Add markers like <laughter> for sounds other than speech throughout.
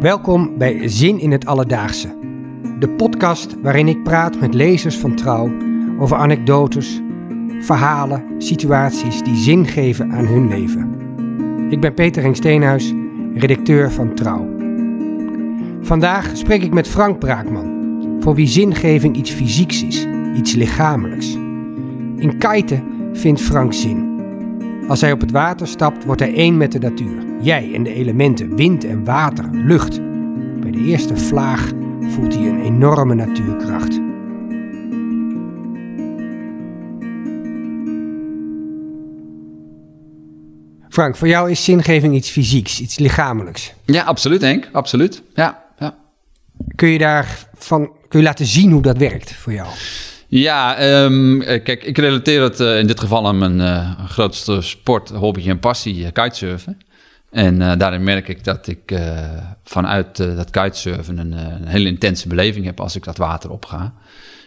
Welkom bij Zin in het Alledaagse. De podcast waarin ik praat met lezers van Trouw over anekdotes, verhalen, situaties die zin geven aan hun leven. Ik ben Peter Henk Steenhuis, redacteur van Trouw. Vandaag spreek ik met Frank Braakman, voor wie zingeving iets fysieks is, iets lichamelijks. In kiten vindt Frank zin. Als hij op het water stapt, wordt hij één met de natuur. Jij en de elementen, wind en water, lucht. Bij de eerste vlaag voelt hij een enorme natuurkracht. Frank, voor jou is zingeving iets fysieks, iets lichamelijks. Ja, absoluut Henk, absoluut. Ja, ja. Kun je daarvan kun je laten zien hoe dat werkt voor jou? Ja, um, kijk, ik relateer het uh, in dit geval aan mijn uh, grootste sport, hobby en passie, kitesurfen. En daarin merk ik dat ik vanuit dat kitesurfen een, een, hele intense beleving heb als ik dat water opga.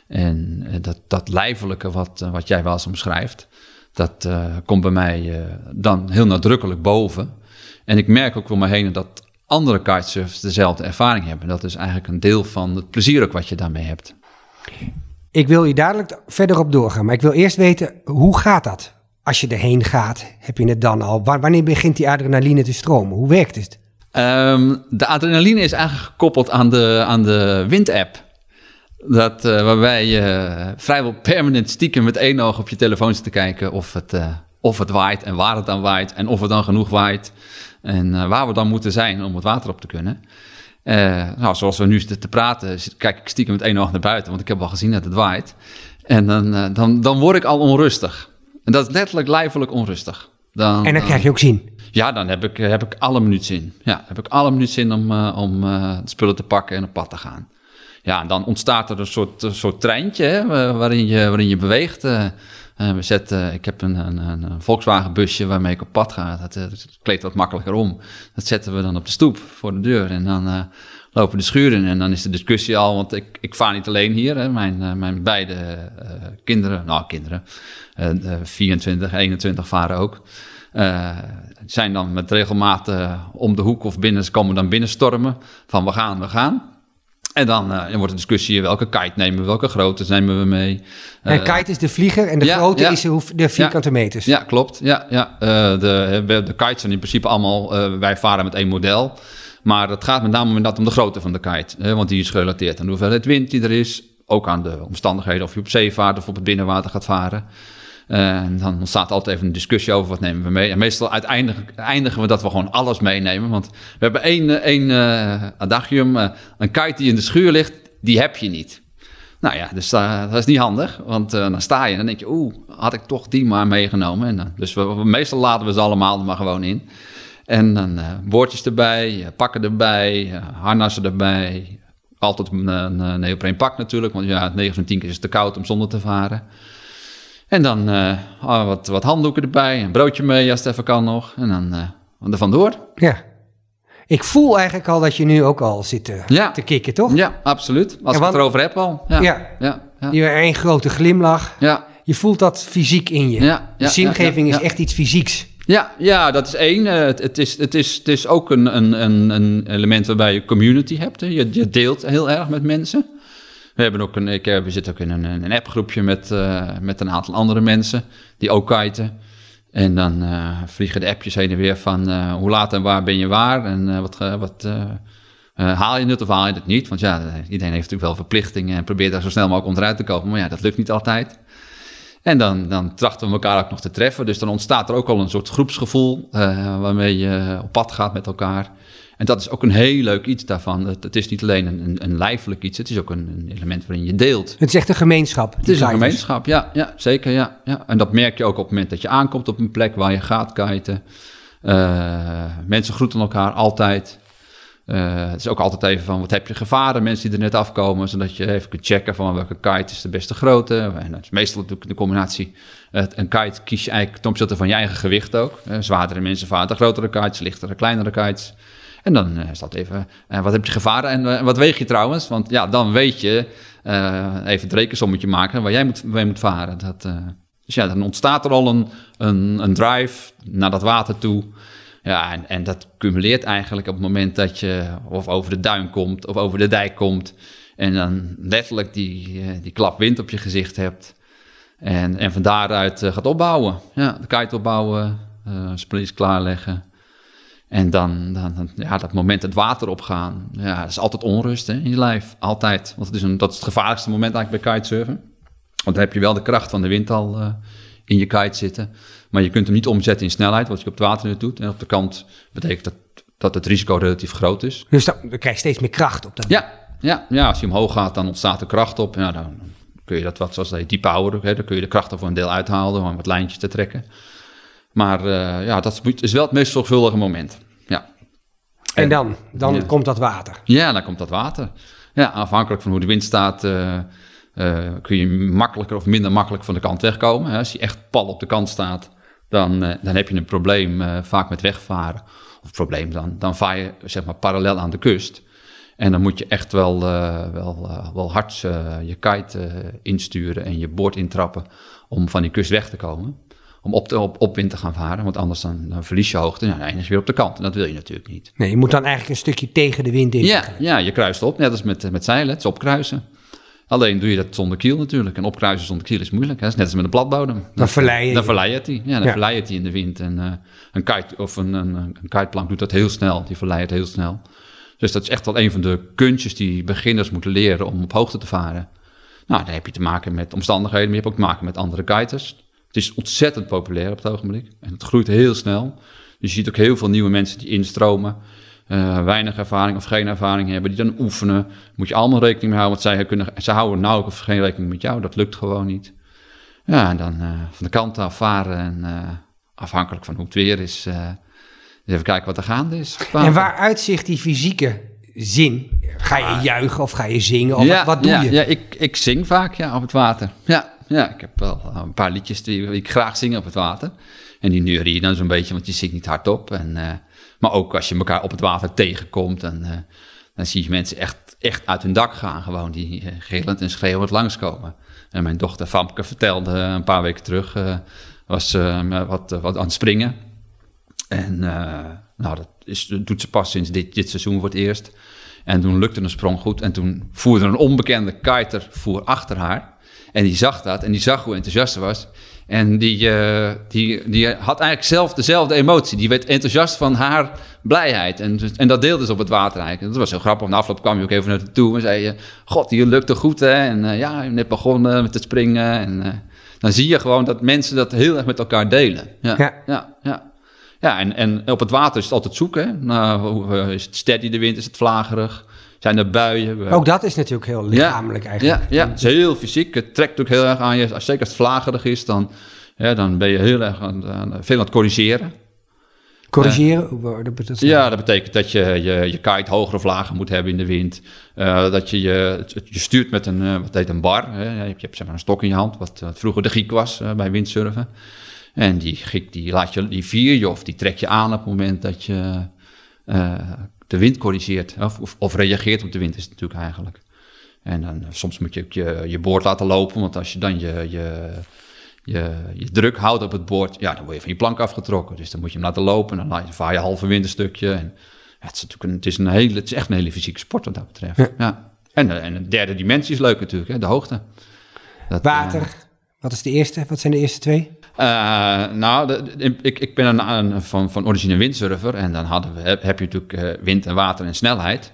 En dat, dat lijfelijke wat, wat jij wel eens omschrijft, dat komt bij mij dan heel nadrukkelijk boven. En ik merk ook om me heen dat andere kitesurfers dezelfde ervaring hebben. Dat is eigenlijk een deel van het plezier ook wat je daarmee hebt. Ik wil je dadelijk verder op doorgaan, maar ik wil eerst weten, hoe gaat dat? Als je erheen gaat, heb je het dan al? Wanneer begint die adrenaline te stromen? Hoe werkt het? Um, de adrenaline is eigenlijk gekoppeld aan de, aan de windapp. Dat, uh, waarbij je vrijwel permanent stiekem met één oog op je telefoon zit te kijken of het, uh, of het waait en waar het dan waait en of het dan genoeg waait. En waar we dan moeten zijn om het water op te kunnen. Nou, zoals we nu zitten te praten, kijk ik stiekem met één oog naar buiten, want ik heb al gezien dat het waait. En dan, dan, dan word ik al onrustig. En dat is letterlijk lijfelijk onrustig. Dan, en dan krijg je ook zin. Ja, dan heb ik, heb ik alle minuut zin. Ja, heb ik alle minuut zin om, uh, om de spullen te pakken en op pad te gaan. Ja, en dan ontstaat er een soort, een soort treintje hè, waarin, je, waarin je beweegt. Uh, we zetten, ik heb een, een, een, Volkswagen busje waarmee ik op pad ga. Dat, dat, kleedt wat makkelijker om. Dat zetten we dan op de stoep voor de deur. En dan lopen de schuren. En dan is de discussie al, want ik, ik vaar niet alleen hier. Hè. Mijn, mijn beide kinderen, nou kinderen, 24, 21 varen ook. zijn dan met regelmaat om de hoek of binnen, komen dan binnenstormen. Van we gaan, we gaan. En dan, uh, dan wordt de discussie welke kite nemen we, welke grootte nemen we mee. Uh, en kite is de vlieger en de ja, grootte ja. is de vierkante ja, meters. Ja, klopt. Ja, ja. Uh, de, de kites zijn in principe allemaal, wij varen met één model. Maar het gaat met name om de grootte van de kite. want die is gerelateerd aan de hoeveelheid wind die er is. Ook aan de omstandigheden of je op zee vaart of op het binnenwater gaat varen. en dan ontstaat altijd even een discussie over wat nemen we mee. En meestal uiteindelijk eindigen we dat we gewoon alles meenemen. Want we hebben één, één uh, adagium, uh, een kite die in de schuur ligt, die heb je niet. Nou ja, dus dat is niet handig, want dan sta je en dan denk je, oeh, had ik toch die maar meegenomen. En, dus meestal laten we ze allemaal er maar gewoon in. En dan boordjes erbij, pakken erbij, harnassen erbij. Altijd een, een neopreen pak natuurlijk, want ja, 9 van 10 keer is het te koud om zonder te varen. En dan uh, wat, wat handdoeken erbij, een broodje mee als het even kan nog. En dan uh, er vandoor. Ja. Ik voel eigenlijk al dat je nu ook al zit te, ja. te kicken, toch? Ja, absoluut. Als ja, ik het erover heb al. Ja. ja. ja. ja. Je één grote glimlach. Ja. Je voelt dat fysiek in je. Ja. De zingeving is echt iets fysieks. Ja, ja, dat is één. Uh, het, het, is, het, is, het is ook een, een, een element waarbij je community hebt. Je, je deelt heel erg met mensen. We, hebben ook een, ik, we zitten ook in een, een appgroepje met, uh, met een aantal andere mensen die ook kiten. En dan vliegen de appjes heen en weer van hoe laat en waar ben je waar en wat, wat haal je het of haal je het niet. Want ja, iedereen heeft natuurlijk wel verplichtingen en probeert daar zo snel mogelijk onderuit te komen. Maar ja, dat lukt niet altijd. En dan, dan trachten we elkaar ook nog te treffen. Dus dan ontstaat er ook al een soort groepsgevoel waarmee je op pad gaat met elkaar. En dat is ook een heel leuk iets daarvan. Het, het is niet alleen een, een, lijfelijk iets, het is ook een, een, element waarin je deelt. Het is echt een gemeenschap. Het is een gemeenschap, ja, ja zeker. Ja, ja. En dat merk je ook op het moment dat je aankomt op een plek waar je gaat kiten. Uh, mensen groeten elkaar altijd. Uh, het is ook altijd even van wat heb je gevaren, mensen die er net afkomen, zodat je even kunt checken van welke kite is de beste grootte. En is meestal natuurlijk de combinatie. Een kite kies je eigenlijk ten opzichte van je eigen gewicht ook. Uh, zwaardere mensen varen grotere kites, lichtere, kleinere kites. En dan uh, staat even, wat heb je gevaren en wat weeg je trouwens? Want ja, dan weet je, even het rekensommetje maken waar jij moet, waar moet varen. Dat, dus ja, dan ontstaat er al een, een, een drive naar dat water toe. Ja, en, en dat cumuleert eigenlijk op het moment dat je of over de duin komt of over de dijk komt. En dan letterlijk die, eh, die klap wind op je gezicht hebt. En, en van daaruit eh, gaat opbouwen. Ja, de kite opbouwen, uh, klaarleggen. En dan, dan, ja, dat moment het water opgaan. Ja, dat is altijd onrust hè, in je lijf. Altijd. Want het is een, dat is het gevaarlijkste moment eigenlijk bij kitesurfen. Want dan heb je wel de kracht van de wind al in je kite zitten. Maar je kunt hem niet omzetten in snelheid, wat je op het water net doet. En op de kant betekent dat dat het risico relatief groot is. Dus dan, dan krijg je steeds meer kracht op dat. Ja, ja, ja, als je omhoog gaat, dan ontstaat er kracht op. Ja, dan kun je dat wat, zoals dat deep power, hè, dan kun je de kracht er voor een deel uithalen om wat lijntjes te trekken. Maar uh, ja, dat is wel het meest zorgvuldige moment. Ja. En, en dan? Dan ja. komt dat water? Ja, dan komt dat water. Ja, afhankelijk van hoe de wind staat, uh, uh, kun je makkelijker of minder makkelijk van de kant wegkomen. Als je echt pal op de kant staat, dan, dan heb je een probleem vaak met wegvaren. Of probleem, dan, dan vaar je zeg maar parallel aan de kust. En dan moet je echt wel, wel, wel hard je kite insturen en je boord intrappen om van die kust weg te komen. Om op, de, op, op wind te gaan varen, want anders dan, dan verlies je hoogte en dan eindig je weer op de kant. En dat wil je natuurlijk niet. Nee, je moet dan eigenlijk een stukje tegen de wind in. Ja, ja je kruist op, net als met, met zeilen, het is opkruisen. Alleen doe je dat zonder kiel natuurlijk. En opkruisen zonder kiel is moeilijk. Hè? Dat is net als met een platbodem. Dan verlei je. Dan verlei je die. Ja, dan ja. verlei je die in de wind. En uh, een kite of een, een, een kiteplank doet dat heel snel. Die verleidt heel snel. Dus dat is echt wel een van de kunstjes die beginners moeten leren om op hoogte te varen. Nou, dan heb je te maken met omstandigheden, maar je hebt ook te maken met andere kiters. Het is ontzettend populair op het ogenblik en het groeit heel snel. Dus je ziet ook heel veel nieuwe mensen die instromen, uh, weinig ervaring of geen ervaring hebben, die dan oefenen. Moet je allemaal rekening mee houden, want zij, kunnen, zij houden nauwelijks of geen rekening met jou. Dat lukt gewoon niet. Ja, en dan uh, van de kant af varen en uh, afhankelijk van hoe het weer is even kijken wat er gaande is. En waar uitzicht die fysieke zin? Ga je juichen of ga je zingen? Of ja, wat doe ja, je? Ja, ik, ik zing vaak ja, op het water. Ja, ja, ik heb wel een paar liedjes die ik graag zing op het water. En die neurie je dan zo'n beetje, want je zingt niet hardop. En, uh, maar ook als je elkaar op het water tegenkomt, en, uh, dan zie je mensen echt, echt uit hun dak gaan. Gewoon die uh, gillend en schreeuwend langskomen. En mijn dochter Famke vertelde een paar weken terug, was wat, wat aan het springen. En uh, nou, dat, is, doet ze pas sinds dit, dit seizoen voor het eerst. En toen lukte een sprong goed. En toen voerde een onbekende kiter voer achter haar. En die zag dat en die zag hoe enthousiast ze was. En die, uh, die, die had eigenlijk zelf dezelfde emotie. Die werd enthousiast van haar blijheid. En, en dat deelde ze op het water eigenlijk. Dat was heel grappig. Na afloop kwam je ook even naar haar toe en zei je... God, hier lukte goed hè. En uh, ja, je net begonnen met het springen. En uh, dan zie je gewoon dat mensen dat heel erg met elkaar delen. Ja, ja, ja. ja. Ja, en, en op het water is het altijd zoeken. Nou, is het steady de wind, is het vlagerig? Zijn er buien? Ook dat is natuurlijk heel lichamelijk ja, eigenlijk. Ja, ja, het is heel fysiek. Het trekt ook heel erg aan je. Zeker als het vlagerig is, dan, ja, dan ben je heel erg aan, aan, veel aan het corrigeren. Corrigeren? Uh, dat betekent ja, dat betekent dat je, je je kite hoger of lager moet hebben in de wind. Uh, dat je, je je stuurt met een, uh, wat heet een bar. Hè? Je hebt, je hebt zeg maar, een stok in je hand, wat, wat vroeger de giek was bij windsurfen. En die, gik, die, laat je, die vier je of die trek je aan op het moment dat je de wind corrigeert. Of, of, of, reageert op de wind is het natuurlijk eigenlijk. En dan, soms moet je je, je boord laten lopen, want als je dan je, je, je, je druk houdt op het boord, ja, dan word je van je plank afgetrokken. Dus dan moet je hem laten lopen en dan vaar je halve wind een stukje. En, ja, het, is natuurlijk een, het, is een hele, het is echt een hele fysieke sport wat dat betreft. Ja. ja. En, en een derde dimensie is leuk natuurlijk, hè, de hoogte. Dat, Water, uh, wat is de eerste? Wat zijn de eerste twee? Uh, nou, de, ik, ik ben een, een, van, van origine windsurfer en dan hadden we, heb, heb je natuurlijk uh, wind en water en snelheid.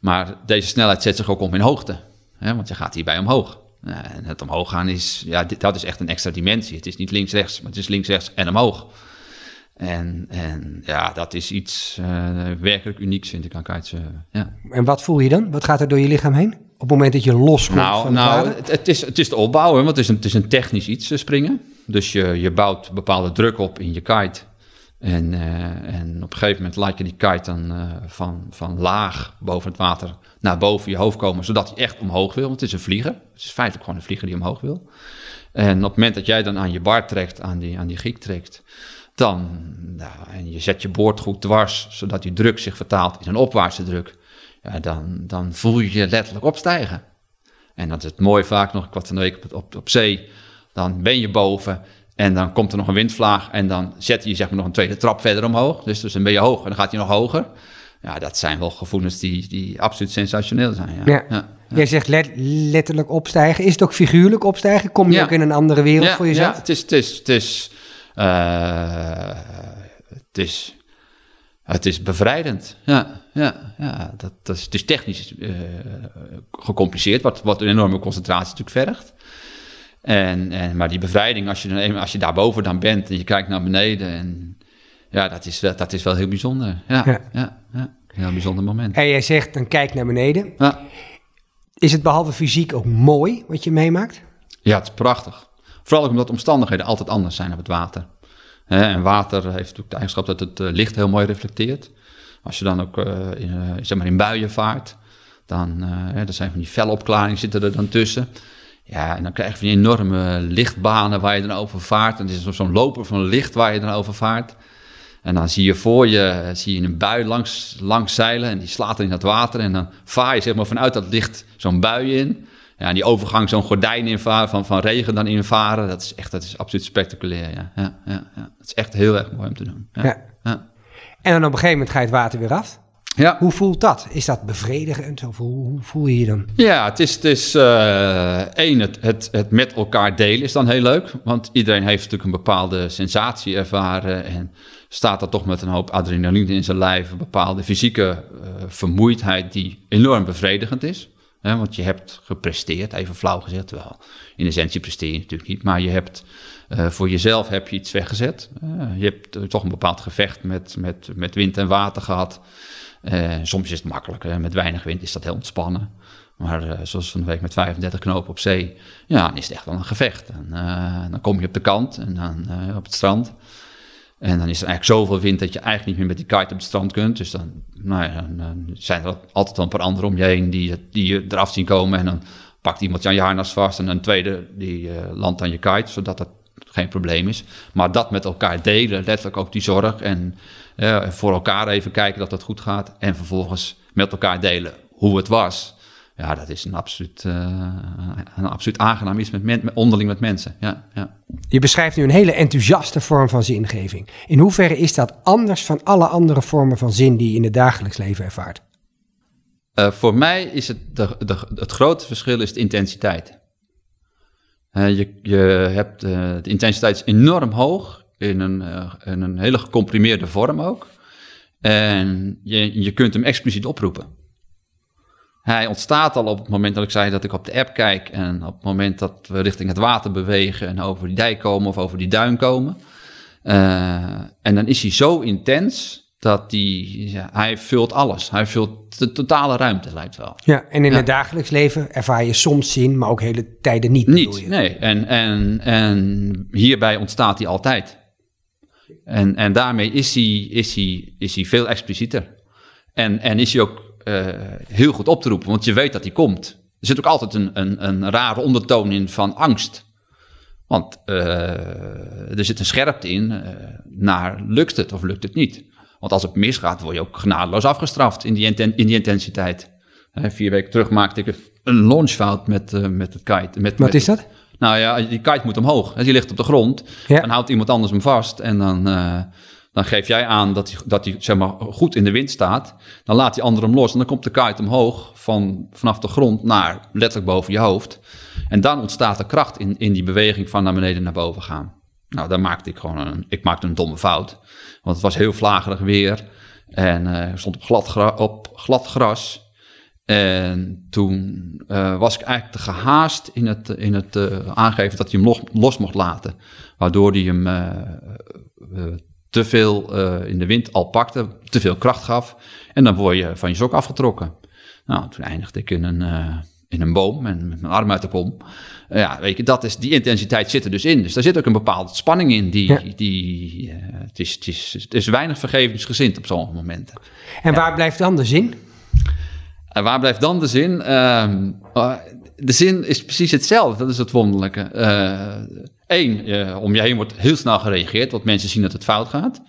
Maar deze snelheid zet zich ook om in hoogte, hè, want je gaat hierbij omhoog. Uh, en het omhoog gaan is, ja, dit, dat is echt een extra dimensie. Het is niet links-rechts, maar het is links-rechts en omhoog. En, en ja, dat is iets werkelijk unieks, vind ik aan kitesurfen. Ja. En wat voel je dan? Wat gaat er door je lichaam heen? Op het moment dat je loskomt nou, van nou, het, het, is, het is de opbouw, want het is een, het is een technisch iets springen. Dus je, je bouwt bepaalde druk op in je kite. En, uh, en op een gegeven moment laat je die kite dan uh, van, van laag boven het water naar boven je hoofd komen, zodat hij echt omhoog wil. Want het is een vlieger. Het is feitelijk gewoon een vlieger die omhoog wil. En op het moment dat jij dan aan je bar trekt, aan die, aan die giek trekt, dan, nou, en je zet je boord goed dwars, zodat die druk zich vertaalt in een opwaartse druk, ja, dan, dan voel je je letterlijk opstijgen. En dat is het mooi vaak nog, ik was van week op, op, op zee, dan ben je boven En dan komt er nog een windvlaag en dan zet hij zeg maar nog een tweede trap verder omhoog. Dus, dus een beetje hoog en dan gaat hij nog hoger. Ja, dat zijn wel gevoelens die, die absoluut sensationeel zijn. Ja. Ja. Ja. Jij zegt let- letterlijk opstijgen. Is het ook figuurlijk opstijgen? Kom je Ja. ook in een andere wereld voor jezelf? Ja, het is, het is, het is, eh, het is, het is bevrijdend. Ja, ja, ja. Dat, dat is, het is technisch eh, gecompliceerd, wat, wat een enorme concentratie natuurlijk vergt. En, en, maar die bevrijding, als je, dan als je daarboven dan bent en je kijkt naar beneden, en, ja, dat is, wel, dat is wel heel bijzonder. Ja, Ja. ja. heel bijzonder moment. En jij zegt, dan kijk naar beneden. Ja. Is het behalve fysiek ook mooi wat je meemaakt? Ja, het is prachtig. Vooral ook omdat de omstandigheden altijd anders zijn op het water. En water heeft natuurlijk de eigenschap dat het eh, licht heel mooi reflecteert. Als je dan ook eh, in, eh, zeg maar in buien vaart, dan er zijn van die felle opklaringen zitten er dan tussen. Ja, en dan krijg je van die enorme lichtbanen waar je dan over vaart. En het is zo- zo'n loper van licht waar je dan over vaart. En dan zie je voor je, zie je een bui langs, langs zeilen en die slaat dan in het water. En dan vaar je zeg maar vanuit dat licht zo'n bui in. Ja, en die overgang zo'n gordijn invaren, van, van regen dan invaren. Dat is echt, dat is absoluut spectaculair, ja. Ja, ja, ja. Het is echt heel erg mooi om te doen. Ja. Ja. Ja. En dan op een gegeven moment ga je het water weer af. Ja. Hoe voelt dat? Is dat bevredigend? Of hoe, hoe voel je je dan? Ja, het is, het is eh, één, het, het, het met elkaar delen is dan heel leuk. Want iedereen heeft natuurlijk een bepaalde sensatie ervaren. En staat er toch met een hoop adrenaline in zijn lijf. Een bepaalde fysieke eh, vermoeidheid die enorm bevredigend is. Hè, want je hebt gepresteerd, even flauw gezegd. Terwijl in essentie presteer je natuurlijk niet. Maar je hebt eh, voor jezelf heb je iets weggezet. Je hebt toch een bepaald gevecht met, met, met wind en water gehad. Eh, soms is het makkelijk, hè. met weinig wind is dat heel ontspannen. Maar eh, zoals van de week met 35 knopen op zee, ja, dan is het echt wel een gevecht. En, eh, dan kom je op de kant en dan op het strand. En dan is er eigenlijk zoveel wind dat je eigenlijk niet meer met die kite op het strand kunt. Dus dan, nou dan, zijn er altijd wel een paar anderen om je heen die, die je eraf zien komen. En dan pakt iemand je aan je harnas vast en een tweede die landt aan je kite, zodat dat geen probleem is. Maar dat met elkaar delen, letterlijk ook die zorg en eh, voor elkaar even kijken dat het goed gaat. En vervolgens met elkaar delen hoe het was. Ja, dat is een absoluut, eh, een absoluut aangenaam iets met men, met- onderling met mensen. Ja, ja. Je beschrijft nu een hele enthousiaste vorm van zingeving. In hoeverre is dat anders van alle andere vormen van zin die je in het dagelijks leven ervaart? Eh, voor mij is het, de, de, het grote verschil is de intensiteit. Eh, je, je hebt, eh, de intensiteit is enorm hoog, in een, eh, in een hele gecomprimeerde vorm ook. En je, je kunt hem expliciet oproepen. Hij ontstaat al op het moment dat ik zei dat ik op de app kijk en op het moment dat we richting het water bewegen en over die dijk komen of over die duin komen. En dan is hij zo intens dat die, ja, hij vult alles. Hij vult de totale ruimte, lijkt wel. Ja, en in Ja. het dagelijks leven ervaar je soms zin, maar ook hele tijden niet. Niet, je? nee. En, en, en hierbij ontstaat hij altijd. En, en daarmee is hij, is, hij, is hij veel explicieter. En, en is hij ook eh, heel goed op te roepen, want je weet dat hij komt. Er zit ook altijd een, een, een rare ondertoon in van angst. Want eh, er zit een scherpte in eh, naar lukt het of lukt het niet. Want als het misgaat, word je ook genadeloos afgestraft in die, inten- in die intensiteit. Eh, vier weken terug maakte ik een launchfout met, eh, met het kite. Met, Wat met- is dat? nou ja, die kite moet omhoog. hè, Die ligt op de grond. Ja. Dan houdt iemand anders hem vast. En dan, eh, dan geef jij aan dat hij, dat hij zeg maar, goed in de wind staat. Dan laat die ander hem los. En dan komt de kite omhoog van, vanaf de grond naar letterlijk boven je hoofd. En dan ontstaat er kracht in, in die beweging van naar beneden naar boven gaan. Nou, daar maakte ik gewoon een, ik maakte een domme fout. Want het was heel vlagerig weer. En ik stond op glad, op glad gras. En toen eh, was ik eigenlijk te gehaast in het, in het eh, aangeven dat hij hem los, mocht laten. Waardoor hij hem te veel in de wind al pakte, te veel kracht gaf. En dan word je van je sok afgetrokken. Nou, toen eindigde ik in een, in een boom en met mijn arm uit de kom. Eh, ja, weet je, dat is, die intensiteit zit er dus in. Dus daar zit ook een bepaalde spanning in. Die, Ja. die, eh, het, is, het, is, het is weinig vergevingsgezind op zo'n momenten. En waar blijft dan de zin? En waar blijft dan de zin? Ehm, eh, de zin is precies hetzelfde, dat is het wonderlijke. Eén, om je heen wordt heel snel gereageerd, want mensen zien dat het fout gaat.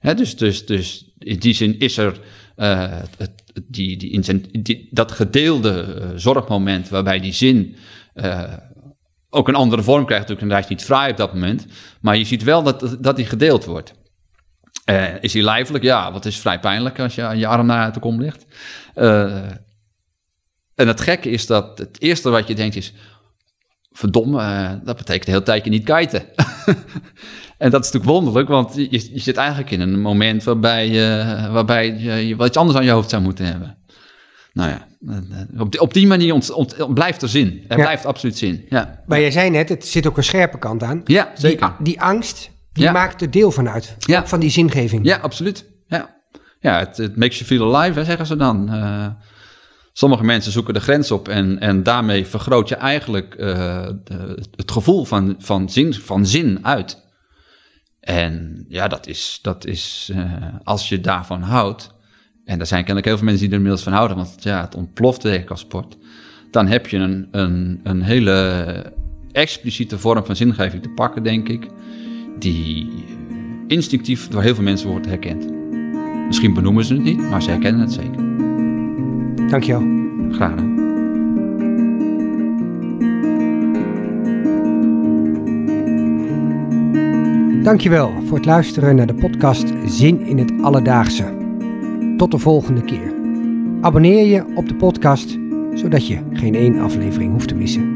Hè, dus, dus, dus in die zin is er het- die, die, die- dat gedeelde eh, zorgmoment waarbij die zin eh, ook een andere vorm krijgt. Natuurlijk, en niet fraai op dat moment. Maar je ziet wel dat, dat hij gedeeld wordt. Uh, is hij lijfelijk? Ja, wat is vrij pijnlijk als je, arm naar uit de kom ligt. En het gekke is dat het eerste wat je denkt is... Verdomme, uh, dat betekent de hele tijdje niet kiten. <laughs> en dat is natuurlijk wonderlijk, want je, je zit eigenlijk in een moment waarbij, uh, waarbij je wat iets anders aan je hoofd zou moeten hebben. Nou ja, op die, op die manier ont, ont, blijft er zin. Er ja. blijft absoluut zin. Ja. Maar jij zei net, het zit ook een scherpe kant aan. Ja, zeker. Die, die angst, die ja. maakt er deel van uit. Ja. Van die zingeving. Ja, absoluut. Ja, ja het, het makes you feel alive, hè, zeggen ze dan. Uh, sommige mensen zoeken de grens op en, en daarmee vergroot je eigenlijk de, het gevoel van, van, zin, van zin uit. En ja, dat is, dat is uh, als je daarvan houdt, en er zijn kennelijk heel veel mensen die er inmiddels van houden, want ja, het ontploft eigenlijk als sport, dan heb je een, een, een hele expliciete vorm van zingeving te pakken, denk ik, die instinctief door heel veel mensen wordt herkend. Misschien benoemen ze het niet, maar ze herkennen het zeker. Dankjewel. Graag gedaan. Dankjewel voor het luisteren naar de podcast Zin in het Alledaagse. Tot de volgende keer. Abonneer je op de podcast, zodat je geen één aflevering hoeft te missen.